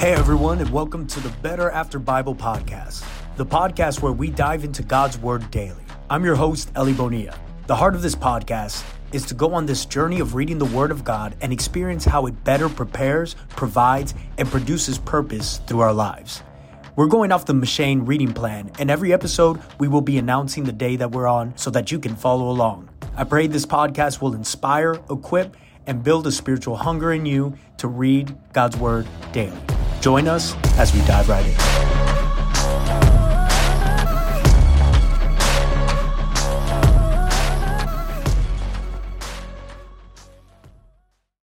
Hey, everyone, and welcome to the Better After Bible podcast, the podcast where we dive into God's Word daily. I'm your host, Eli Bonilla. The heart of this podcast is to go on this journey of reading the Word of God and experience how it better prepares, provides, and produces purpose through our lives. We're going off the M'Cheyne reading plan, and every episode we will be announcing the day that we're on so that you can follow along. I pray this podcast will inspire, equip, and build a spiritual hunger in you to read God's Word daily. Join us as we dive right in.